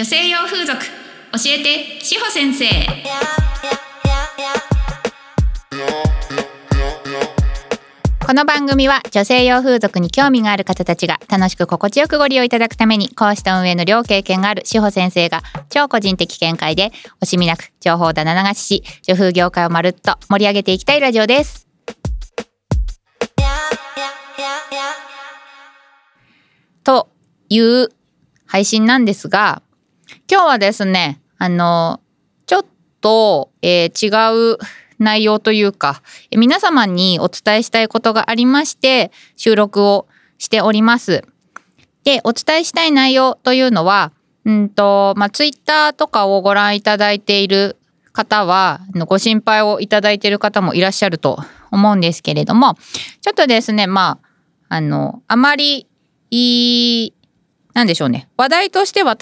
女性用風俗。教えて志保先生。この番組は女性用風俗に興味がある方たちが楽しく心地よくご利用いただくために講師と運営の両経験がある志保先生が超個人的見解で惜しみなく情報だな流しし女風業界をまるっと盛り上げていきたいラジオです。という配信なんですが今日はですねあのちょっと、えー、違う内容というか皆様にお伝えしたいことがありまして収録をしております。でお伝えしたい内容というのはうんとまあツイッターとかをご覧いただいている方はご心配をいただいている方もいらっしゃると思うんですけれどもちょっとですねまああのあまりいいなんでしょうね。話題としては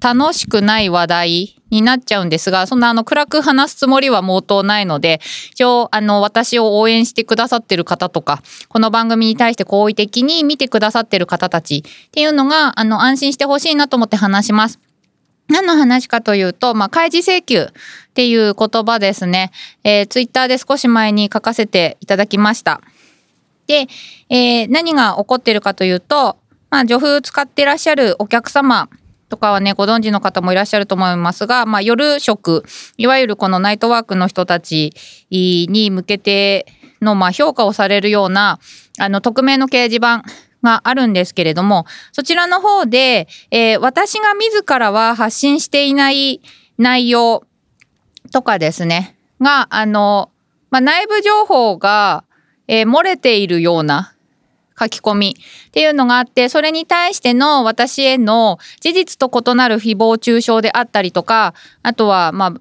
楽しくない話題になっちゃうんですが、そんなあの暗く話すつもりは毛頭ないので、一応あの私を応援してくださってる方とか、この番組に対して好意的に見てくださってる方たちっていうのが、あの安心してほしいなと思って話します。何の話かというと、まあ、開示請求っていう言葉ですね。えー、ツイッターで少し前に書かせていただきました。で、えー、何が起こってるかというと、まあ、女風使ってらっしゃるお客様とかはね、ご存知の方もいらっしゃると思いますが、まあ、夜食、いわゆるこのナイトワークの人たちに向けての、まあ、評価をされるような、あの、匿名の掲示板があるんですけれども、そちらの方で、えー、私が自らは発信していない内容とかですね、が、あの、まあ、内部情報が、えー、漏れているような書き込み。っていうのがあってそれに対しての私への事実と異なる誹謗中傷であったりとかあとはまあ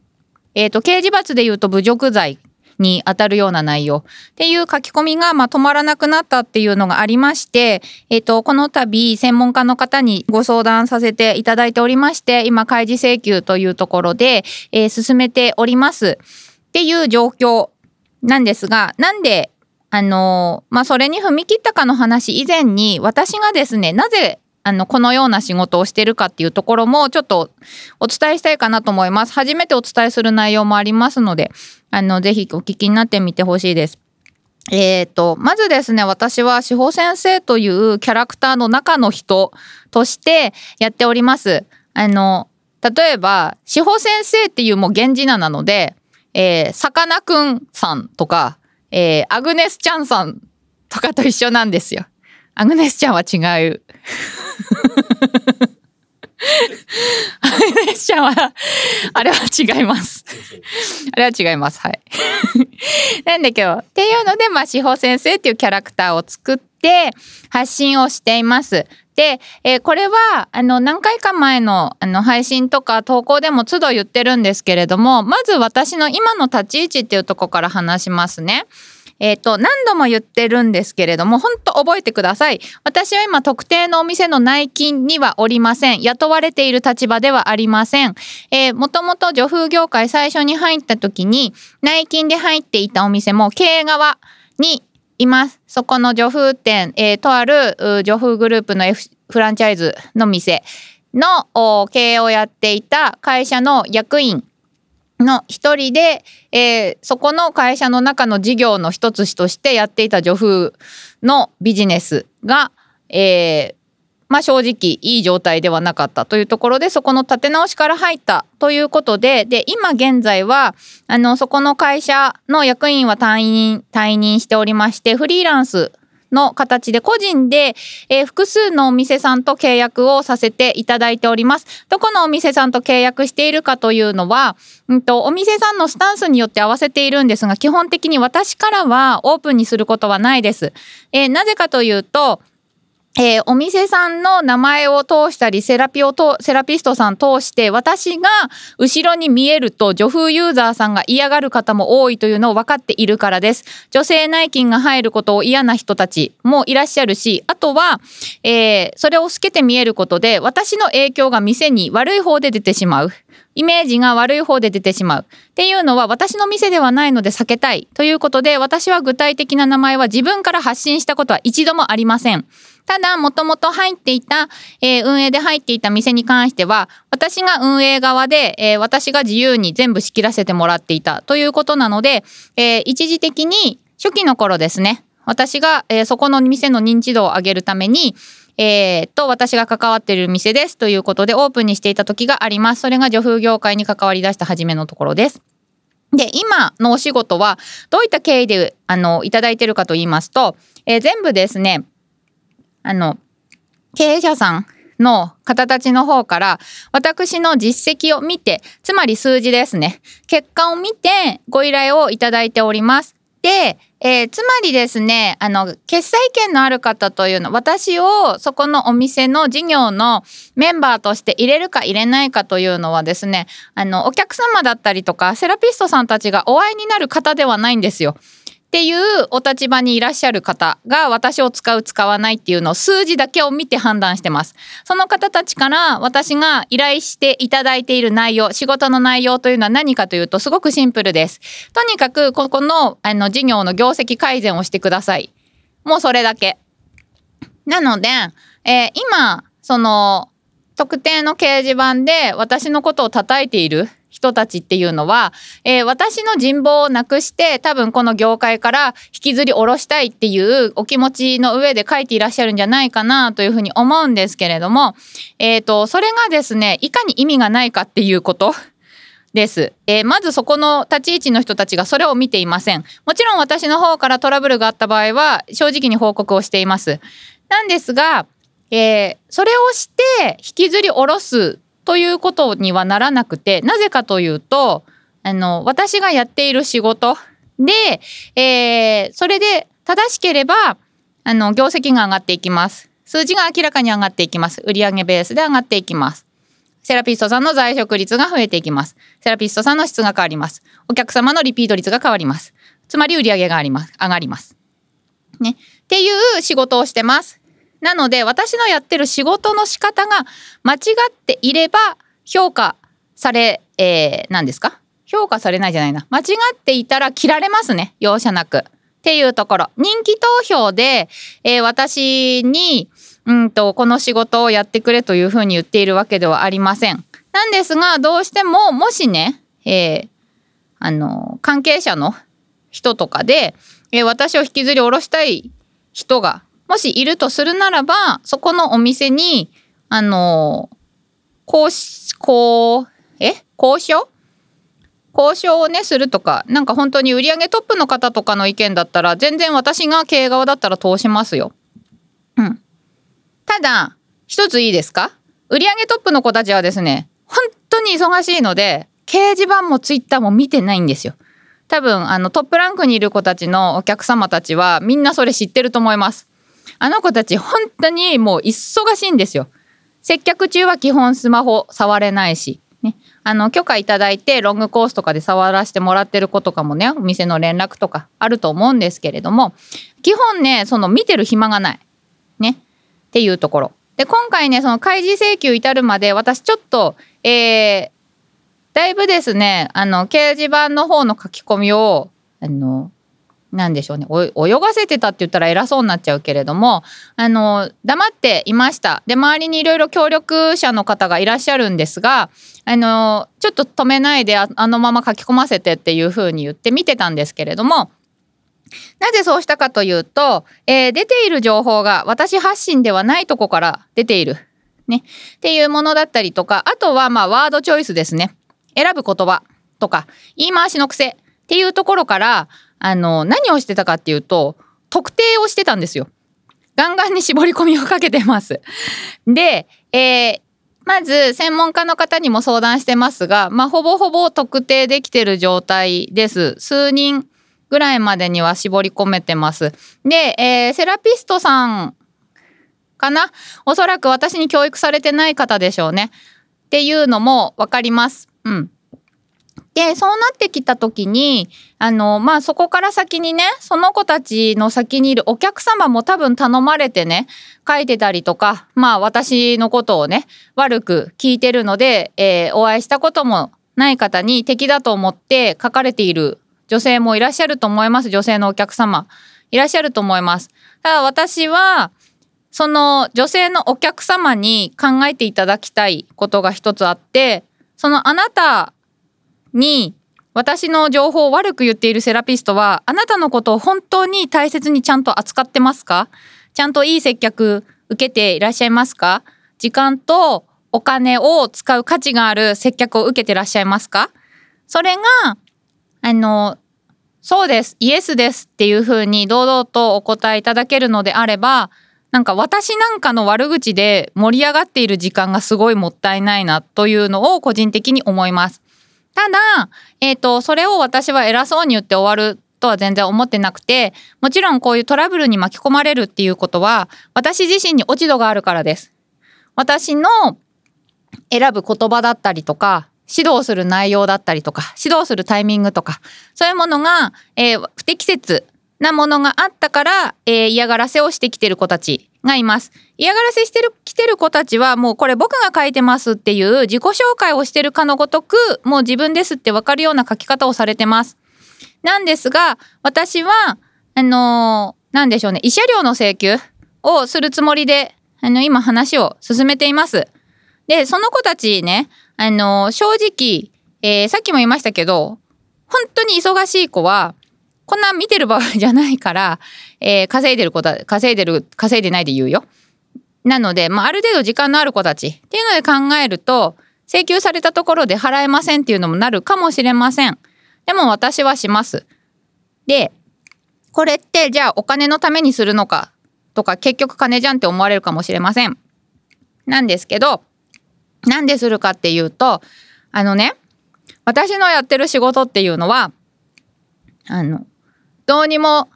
えっ、ー、と刑事罰で言うと侮辱罪に当たるような内容。っていう書き込みがまあ止まらなくなったっていうのがありまして、えっ、ー、とこの度専門家の方にご相談させていただいておりまして今開示請求というところで、えー、進めております。っていう状況なんですがなんであのまあ、それに踏み切ったかの話以前に私がですねなぜあのこのような仕事をしてるかっていうところもちょっとお伝えしたいかなと思います。初めてお伝えする内容もありますのであのぜひお聞きになってみてほしいです。えーと、まずですね私は志保先生というキャラクターの中の人としてやっております。あの例えば志保先生っていうもう源氏名なのでえさかなクンさんとかえー、アグネス・チャンさんとかと一緒なんですよ。アグネスちゃんは違う。アグネスちゃんは、あれは違います。あれは違います。はい。なんだけど、っていうので、まあ、志保先生っていうキャラクターを作って発信をしています。で、えー、これはあの何回か前のあの配信とか投稿でも都度言ってるんですけれどもまず私の今の立ち位置っていうとこから話しますね。えっ、ー、と、何度も言ってるんですけれども、本当覚えてください。私は今特定のお店の内勤にはおりません。雇われている立場ではありません。えー、もともと女風業界最初に入った時に、内勤で入っていたお店も経営側にいます。そこの女風店、えー、とある女風グループの、F、フランチャイズの店の経営をやっていた会社の役員の一人で、えー、そこの会社の中の事業の一つとしてやっていた女風のビジネスが、えー、まあ、正直いい状態ではなかったというところでそこの立て直しから入ったということでで今現在はあのそこの会社の役員は退任退任しておりましてフリーランスの形で個人で、えー、複数のお店さんと契約をさせていただいております。どこのお店さんと契約しているかというのは、うんと、お店さんのスタンスによって合わせているんですが、基本的に私からはオープンにすることはないです。えー、なぜかというと、えー、お店さんの名前を通したりセラピをとセラピストさん通して私が後ろに見えると女風ユーザーさんが嫌がる方も多いというのを分かっているからです。女性内勤が入ることを嫌な人たちもいらっしゃるしあとは、えー、それを透けて見えることで私の影響が店に悪い方で出てしまう。イメージが悪い方で出てしまう。っていうのは私の店ではないので避けたい。ということで私は具体的な名前は自分から発信したことは一度もありません。ただ、もともと入っていた、えー、運営で入っていた店に関しては、私が運営側で、えー、私が自由に全部仕切らせてもらっていたということなので、えー、一時的に初期の頃ですね、私が、えー、そこの店の認知度を上げるために、えー、と、私が関わっている店ですということでオープンにしていた時があります。それが女風業界に関わり出した初めのところです。で、今のお仕事はどういった経緯で、あの、いただいているかと言いますと、えー、全部ですね、あの、経営者さんの方たちの方から私の実績を見て、つまり数字ですね。結果を見てご依頼をいただいております。で、えー、つまりですね、あの、決済権のある方というの、私をそこのお店の事業のメンバーとして入れるか入れないかというのはですね、あの、お客様だったりとか、セラピストさんたちがお会いになる方ではないんですよ。っていうお立場にいらっしゃる方が私を使う使わないっていうのを数字だけを見て判断してます。その方たちから私が依頼していただいている内容、仕事の内容というのは何かというとすごくシンプルです。とにかくここのあの事業の業績改善をしてください。もうそれだけ。なので、えー、今、その特定の掲示板で私のことを叩いている人たちっていうのは、えー、私の人望をなくして多分この業界から引きずり下ろしたいっていうお気持ちの上で書いていらっしゃるんじゃないかなというふうに思うんですけれども、えっ、ー、と、それがですね、いかに意味がないかっていうこと。です、えー、まずそこの立ち位置の人たちがそれを見ていません。もちろん私の方からトラブルがあった場合は正直に報告をしています。なんですが、えー、それをして引きずり下ろすということにはならなくてなぜかというとあの私がやっている仕事で、えー、それで正しければあの業績が上がっていきます。数字が明らかに上がっていきます。売上ベースで上がっていきます。セラピストさんの在職率が増えていきます。セラピストさんの質が変わります。お客様のリピート率が変わります。つまり売上があります。上がります。ね。っていう仕事をしてます。なので私のやってる仕事の仕方が間違っていれば評価され、えー、何ですか？評価されないじゃないな。間違っていたら切られますね。容赦なく。っていうところ。人気投票で、えー、私に、うんと、この仕事をやってくれというふうに言っているわけではありません。なんですが、どうしても、もしね、えー、あの、関係者の人とかで、えー、私を引きずり下ろしたい人がもしいるとするならば、そこのお店に、あの、交交、え？交渉交渉をね、するとか、なんか本当に売上トップの方とかの意見だったら、全然私が経営側だったら通しますよ。うん。ただ、一ついいですか？売上トップの子たちはですね、本当に忙しいので、掲示板もツイッターも見てないんですよ。多分、あの、トップランクにいる子たちのお客様たちは、みんなそれ知ってると思います。あの子たち本当にもう忙しいんですよ。接客中は基本スマホ触れないし、ね、あの許可いただいてロングコースとかで触らせてもらってる子とかもねお店の連絡とかあると思うんですけれども基本ねその見てる暇がない。ね。っていうところ。で今回ねその開示請求至るまで私ちょっとえー、だいぶですねあの掲示板の方の書き込みをあのなんでしょうね。泳がせてたって言ったら偉そうになっちゃうけれどもあの黙っていました。で周りにいろいろ協力者の方がいらっしゃるんですがあのちょっと止めないであのまま書き込ませてっていうふうに言って見てたんですけれどもなぜそうしたかというと、えー、出ている情報が私発信ではないとこから出ている、ね、っていうものだったりとかあとはまあワードチョイスですね。選ぶ言葉とか言い回しの癖っていうところからあの何をしてたかっていうと特定をしてたんですよ。ガンガンに絞り込みをかけてます。で、えー、まず専門家の方にも相談してますが、まあ、ほぼほぼ特定できてる状態です。数人ぐらいまでには絞り込めてます。で、えー、セラピストさんかな？おそらく私に教育されてない方でしょうね。っていうのも分かります。うん。でそうなってきた時にあのまあそこから先にねその子たちの先にいるお客様も多分頼まれてね書いてたりとかまあ私のことをね悪く聞いてるので、えー、お会いしたこともない方に敵だと思って書かれている女性もいらっしゃると思います女性のお客様いらっしゃると思います。ただ私はその女性のお客様に考えていただきたいことが一つあってそのあなたに私の情報を悪く言っているセラピストはあなたのことを本当に大切にちゃんと扱ってますか？ちゃんといい接客受けていらっしゃいますか？時間とお金を使う価値がある接客を受けてらっしゃいますか？それがあのそうですイエスですっていうふうに堂々とお答えいただけるのであればなんか私なんかの悪口で盛り上がっている時間がすごいもったいないなというのを個人的に思います。ただ、えっ、ー、と、それを私は偉そうに言って終わるとは全然思ってなくて、もちろんこういうトラブルに巻き込まれるっていうことは、私自身に落ち度があるからです。私の選ぶ言葉だったりとか、指導する内容だったりとか、指導するタイミングとか、そういうものが、えー、不適切なものがあったから、えー、嫌がらせをしてきてる子たちがいます。嫌がらせしてる、来てる子たちはもうこれ僕が書いてますっていう自己紹介をしてるかのごとく、もう自分ですってわかるような書き方をされてます。なんですが、私は、あのー、なんでしょうね、慰謝料の請求をするつもりで、あの、今話を進めています。で、その子たちね、あのー、正直、えー、さっきも言いましたけど、本当に忙しい子は、こんな見てる場合じゃないから、えー、稼いでる子だ、稼いでる、稼いでないで言うよ。なので、まあ、ある程度時間のある子たちっていうので考えると、請求されたところで払えませんっていうのもなるかもしれません。でも私はします。で、これってじゃあお金のためにするのかとか結局金じゃんって思われるかもしれません。なんですけど、なんでするかっていうと、あのね、私のやってる仕事っていうのは、あの、どうにも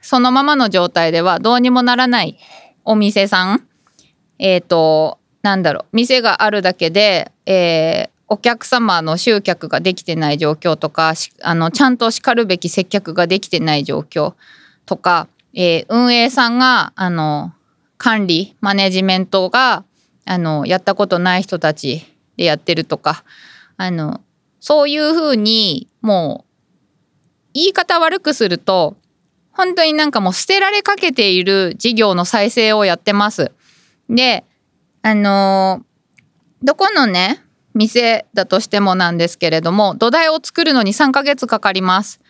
そのままの状態ではどうにもならないお店さん。えっ、ー、となんだろう店があるだけで、えー、お客様の集客ができてない状況とかあのちゃんとしかるべき接客ができてない状況とか、えー、運営さんがあの管理マネジメントがあのやったことない人たちでやってるとかあのそういうふうにもう言い方悪くすると本当になんかもう捨てられかけている事業の再生をやってます。で、あのー、どこのね、店だとしてもなんですけれども、土台を作るのに3ヶ月かかります。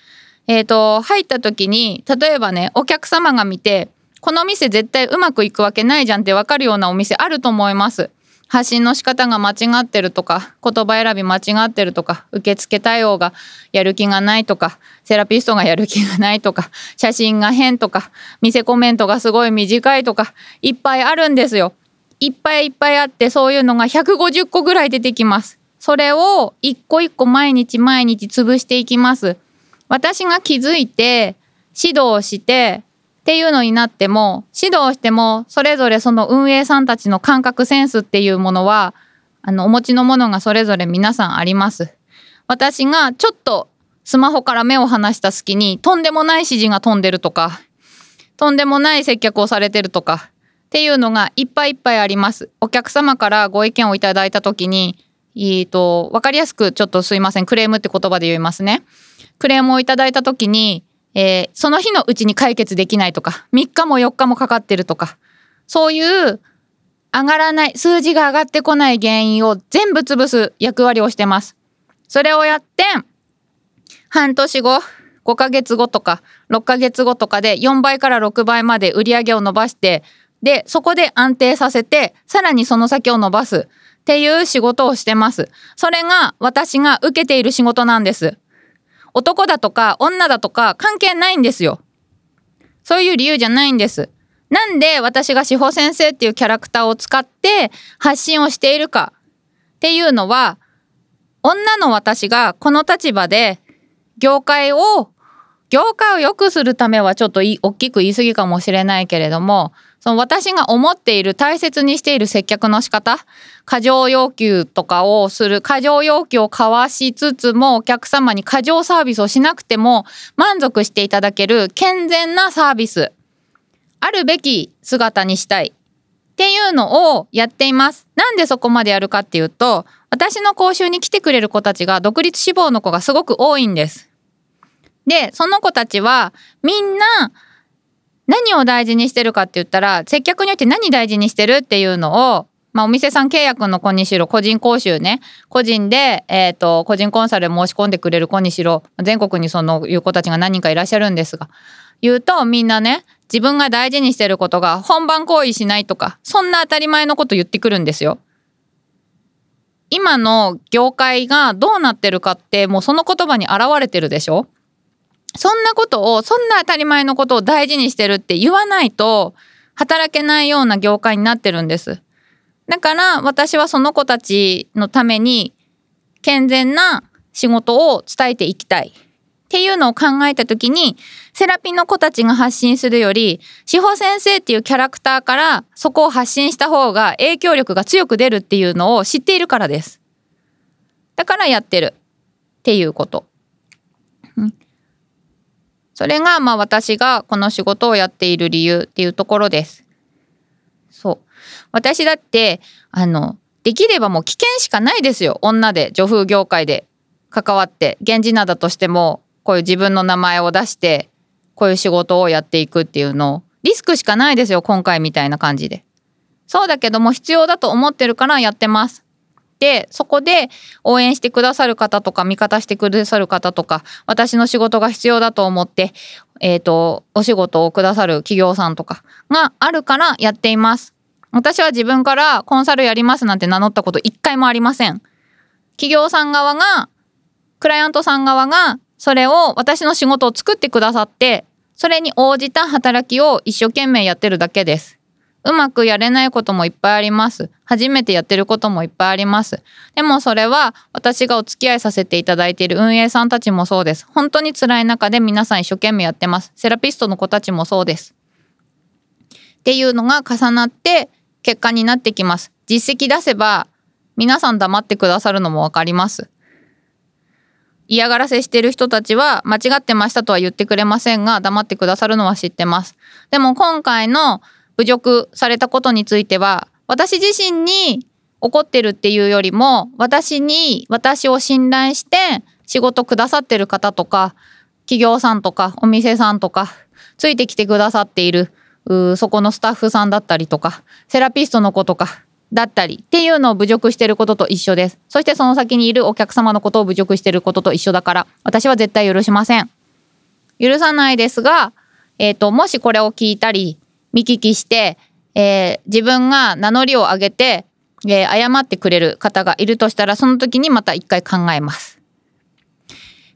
えっ、ー、と、入った時に、例えばね、お客様が見て、この店絶対うまくいくわけないじゃんってわかるようなお店あると思います。発信の仕方が間違ってるとか言葉選び間違ってるとか受付対応がやる気がないとかセラピストがやる気がないとか写真が変とか店コメントがすごい短いとかいっぱいあるんですよ。いっぱいいっぱいあってそういうのが150個ぐらい出てきます。それを一個一個毎日毎日潰していきます。私が気づいて指導してっていうのになっても指導してもそれぞれその運営さんたちの感覚センスっていうものはあのお持ちのものがそれぞれ皆さんあります。私がちょっとスマホから目を離した隙にとんでもない指示が飛んでるとかとんでもない接客をされてるとかっていうのがいっぱいいっぱいあります。お客様からご意見をいただいた時にえーと、分かりやすくちょっとすいませんクレームって言葉で言いますね。クレームをいただいた時にえー、その日のうちに解決できないとか3日も4日もかかってるとかそういう上がらない数字が上がってこない原因を全部潰す役割をしてます。それをやって半年後5ヶ月後とか6ヶ月後とかで4倍から6倍まで売り上げを伸ばしてでそこで安定させてさらにその先を伸ばすっていう仕事をしてます。それが私が受けている仕事なんです。男だとか女だとか関係ないんですよ。そういう理由じゃないんです。なんで私が志保先生っていうキャラクターを使って発信をしているかっていうのは女の私がこの立場で業界を業界を良くするためはちょっと大きく言い過ぎかもしれないけれどもその私が思っている大切にしている接客の仕方過剰要求とかをする過剰要求を交わしつつもお客様に過剰サービスをしなくても満足していただける健全なサービスあるべき姿にしたいっていうのをやっています。なんでそこまでやるかっていうと私の講習に来てくれる子たちが独立志望の子がすごく多いんです。でその子たちはみんな何を大事にしてるかって言ったら接客によって何大事にしてるっていうのをまあ、お店さん契約の子にしろ個人講習ね個人で、えーと、個人コンサル申し込んでくれる子にしろ全国にそのいう子たちが何人かいらっしゃるんですが言うとみんなね自分が大事にしてることが本番行為しないとかそんな当たり前のこと言ってくるんですよ。今の業界がどうなってるかってもうその言葉に表れてるでしょそんなことをそんな当たり前のことを大事にしてるって言わないと働けないような業界になってるんです。だから私はその子たちのために健全な仕事を伝えていきたいっていうのを考えた時にセラピーの子たちが発信するより志保先生っていうキャラクターからそこを発信した方が影響力が強く出るっていうのを知っているからです。だからやってるっていうこと。それがまあ私がこの仕事をやっている理由っていうところです。そう。私だってあのできればもう危険しかないですよ。女で女風業界で。関わって源氏灘としてもこういう自分の名前を出してこういう仕事をやっていくっていうのを。リスクしかないですよ今回みたいな感じで。そうだけども必要だと思ってるからやってます。でそこで応援してくださる方とか味方してくださる方とか私の仕事が必要だと思ってえっ、ー、とお仕事をくださる企業さんとかがあるからやっています私は自分からコンサルやりますなんて名乗ったこと一回もありません。企業さん側が、クライアントさん側が、それを私の仕事を作ってくださって、それに応じた働きを一生懸命やってるだけです。うまくやれないこともいっぱいあります。初めてやってることもいっぱいあります。でもそれは私がお付き合いさせていただいている運営さんたちもそうです。本当に辛い中で皆さん一生懸命やってます。セラピストの子たちもそうです。っていうのが重なって結果になってきます。実績出せば皆さん黙ってくださるのもわかります。嫌がらせしてる人たちは間違ってましたとは言ってくれませんが黙ってくださるのは知ってます。でも今回の侮辱されたことについては私自身に怒ってるっていうよりも私に私を信頼して仕事くださってる方とか企業さんとかお店さんとかついてきてくださっているそこのスタッフさんだったりとかセラピストの子とかだったりっていうのを侮辱してることと一緒です。そしてその先にいるお客様のことを侮辱してることと一緒だから私は絶対許しません。許さないですが、えーと、もしこれを聞いたり見聞きして、えー、自分が名乗りを上げて、えー、謝ってくれる方がいるとしたらその時にまた一回考えます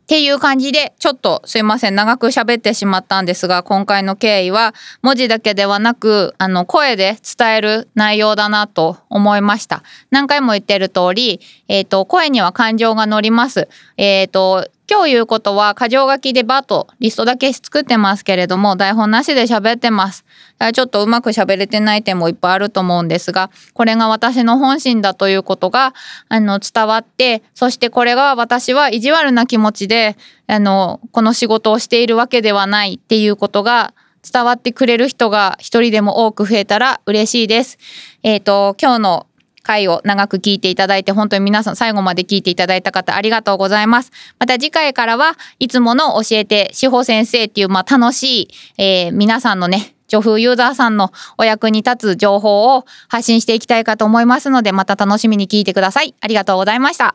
っていう感じで、ちょっとすいません、長く喋ってしまったんですが、今回の経緯は文字だけではなく、あの、声で伝える内容だなと思いました。何回も言ってる通り、えっ、ー、と、声には感情が乗ります。えっ、ー、と、今日言うことは箇条書きでバッとリストだけ作ってますけれども台本なしで喋ってます。ちょっとうまく喋れてない点もいっぱいあると思うんですがこれが私の本心だということがあの伝わってそしてこれが私は意地悪な気持ちであのこの仕事をしているわけではないっていうことが伝わってくれる人が一人でも多く増えたら嬉しいです。えっ、ー、と今日の回を長く聞いていただいて本当に皆さん最後まで聞いていただいた方ありがとうございます。また次回からはいつもの教えて志保先生っていうまあ楽しい、えー、皆さんのね女風ユーザーさんのお役に立つ情報を発信していきたいかと思いますのでまた楽しみに聞いてください。ありがとうございました。